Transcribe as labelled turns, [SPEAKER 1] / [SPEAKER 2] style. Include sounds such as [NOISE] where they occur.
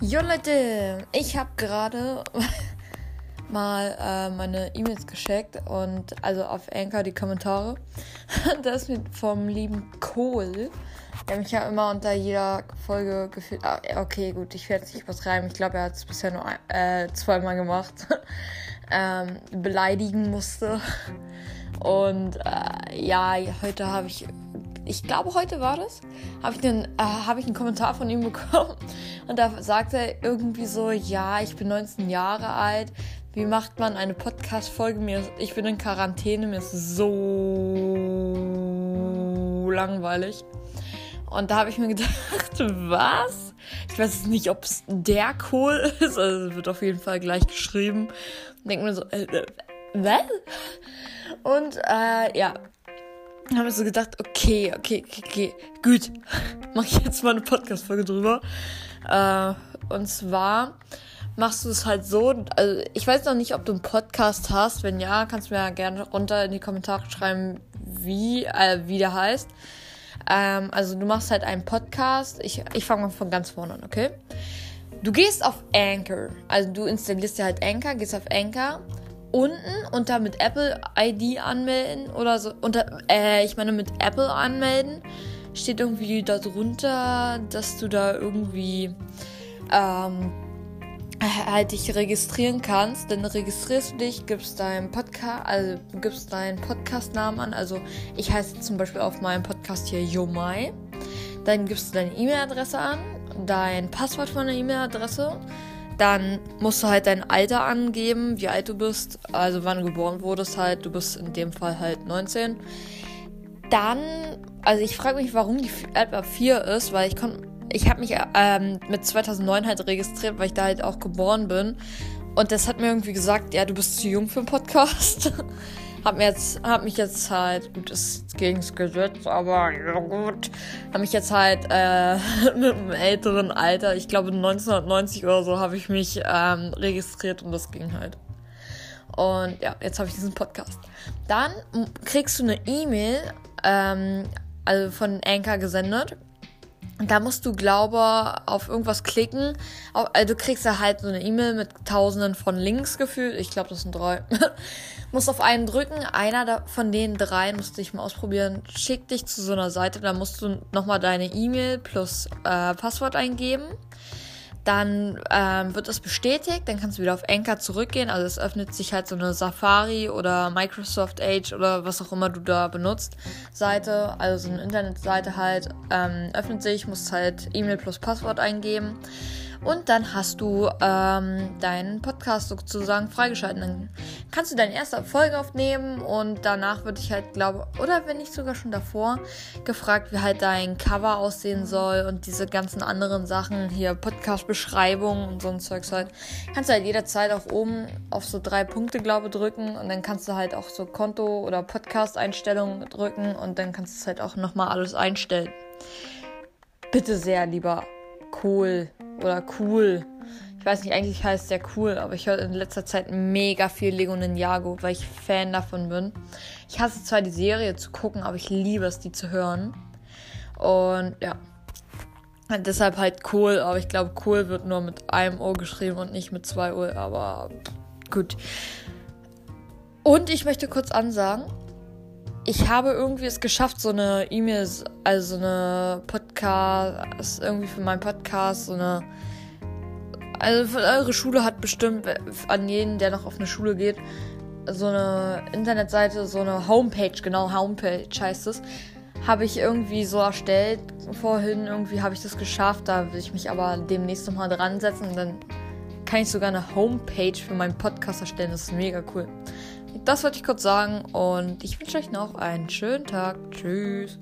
[SPEAKER 1] Jo Leute, ich habe gerade [LAUGHS] mal äh, meine E-Mails geschickt und also auf Anchor die Kommentare. [LAUGHS] Das mit vom lieben Kohl, der mich ja immer unter jeder Folge gefühlt. Ah, okay, gut, ich werde es nicht übertreiben. Ich glaube, er hat es bisher nur äh, zweimal gemacht. [LAUGHS] ähm, beleidigen musste. Und äh, ja, heute habe ich ich glaube, heute war das, habe ich, einen, äh, hab ich einen Kommentar von ihm [LAUGHS] bekommen. Und da sagte er irgendwie so, ja, ich bin 19 Jahre alt. Wie macht man eine Podcast-Folge? Ich bin in Quarantäne, mir ist so langweilig. Und da habe ich mir [LAUGHS] gedacht, was? Ich weiß nicht, ob es der Kohl ist. Also wird auf jeden Fall gleich geschrieben. Denke mir so, äh, äh, was? Und äh, ja, habe ich so gedacht, okay, okay, okay, okay, gut, [LAUGHS] mache ich jetzt mal eine Podcast-Folge drüber. Äh, und zwar machst du es halt so, also ich weiß noch nicht, ob du einen Podcast hast. Wenn ja, kannst du mir ja gerne runter in die Kommentare schreiben, wie, äh, wie der heißt. Ähm, also du machst halt einen Podcast. Ich, ich fange mal von ganz vorne an, okay? Du gehst auf Anchor. Also du installierst dir halt Anchor, gehst auf Anchor unten unter mit Apple ID anmelden oder so. Unter, äh, ich meine mit Apple anmelden steht irgendwie darunter, dass du da irgendwie ähm, halt dich registrieren kannst. Dann registrierst du dich, gibst deinen Podcast, also gibst deinen Podcast-Namen an. Also ich heiße zum Beispiel auf meinem Podcast hier Yomai. Dann gibst du deine E-Mail-Adresse an, dein Passwort von der E-Mail-Adresse dann musst du halt dein Alter angeben, wie alt du bist, also wann geboren wurdest halt. Du bist in dem Fall halt 19. Dann, also ich frage mich, warum die etwa 4 ist, weil ich konnte, ich habe mich ähm, mit 2009 halt registriert, weil ich da halt auch geboren bin. Und das hat mir irgendwie gesagt, ja, du bist zu jung für einen Podcast. [LAUGHS] Hab, mir jetzt, hab mich jetzt halt, gut, ist gegen das Gesetz, aber ja gut, hab mich jetzt halt äh, [LAUGHS] mit einem älteren Alter, ich glaube 1990 oder so, habe ich mich ähm, registriert und das ging halt. Und ja, jetzt habe ich diesen Podcast. Dann kriegst du eine E-Mail, ähm, also von Anchor gesendet. Da musst du, glaube auf irgendwas klicken. Also du kriegst ja halt so eine E-Mail mit tausenden von Links gefühlt. Ich glaube, das sind drei. [LAUGHS] musst auf einen drücken. Einer von den drei musst du dich mal ausprobieren. Schickt dich zu so einer Seite. Da musst du nochmal deine E-Mail plus äh, Passwort eingeben. Dann ähm, wird das bestätigt, dann kannst du wieder auf Anchor zurückgehen. Also es öffnet sich halt so eine Safari oder Microsoft Edge oder was auch immer du da benutzt Seite, also so eine Internetseite halt, ähm, öffnet sich, musst halt E-Mail plus Passwort eingeben. Und dann hast du ähm, deinen Podcast sozusagen freigeschalten. Dann kannst du deine erste Folge aufnehmen und danach würde ich halt, glaube, oder wenn nicht sogar schon davor, gefragt, wie halt dein Cover aussehen soll und diese ganzen anderen Sachen, hier Podcast-Beschreibung und so ein Zeugs halt. Kannst du halt jederzeit auch oben auf so drei Punkte, glaube drücken und dann kannst du halt auch so Konto- oder Podcast-Einstellungen drücken und dann kannst du es halt auch nochmal alles einstellen. Bitte sehr, lieber Cool oder cool. Ich weiß nicht, eigentlich heißt der cool, aber ich höre in letzter Zeit mega viel Lego Ninjago, weil ich Fan davon bin. Ich hasse zwar die Serie zu gucken, aber ich liebe es, die zu hören. Und ja. Und deshalb halt cool, aber ich glaube, cool wird nur mit einem O geschrieben und nicht mit zwei O, aber gut. Und ich möchte kurz ansagen, ich habe irgendwie es geschafft, so eine E-Mail, also so eine Podcast, irgendwie für meinen Podcast, so eine. Also eure Schule hat bestimmt an jeden, der noch auf eine Schule geht, so eine Internetseite, so eine Homepage, genau, Homepage heißt es. Habe ich irgendwie so erstellt. Vorhin irgendwie habe ich das geschafft. Da will ich mich aber demnächst nochmal dran setzen. Und dann kann ich sogar eine Homepage für meinen Podcast erstellen. Das ist mega cool. Das wollte ich kurz sagen und ich wünsche euch noch einen schönen Tag. Tschüss.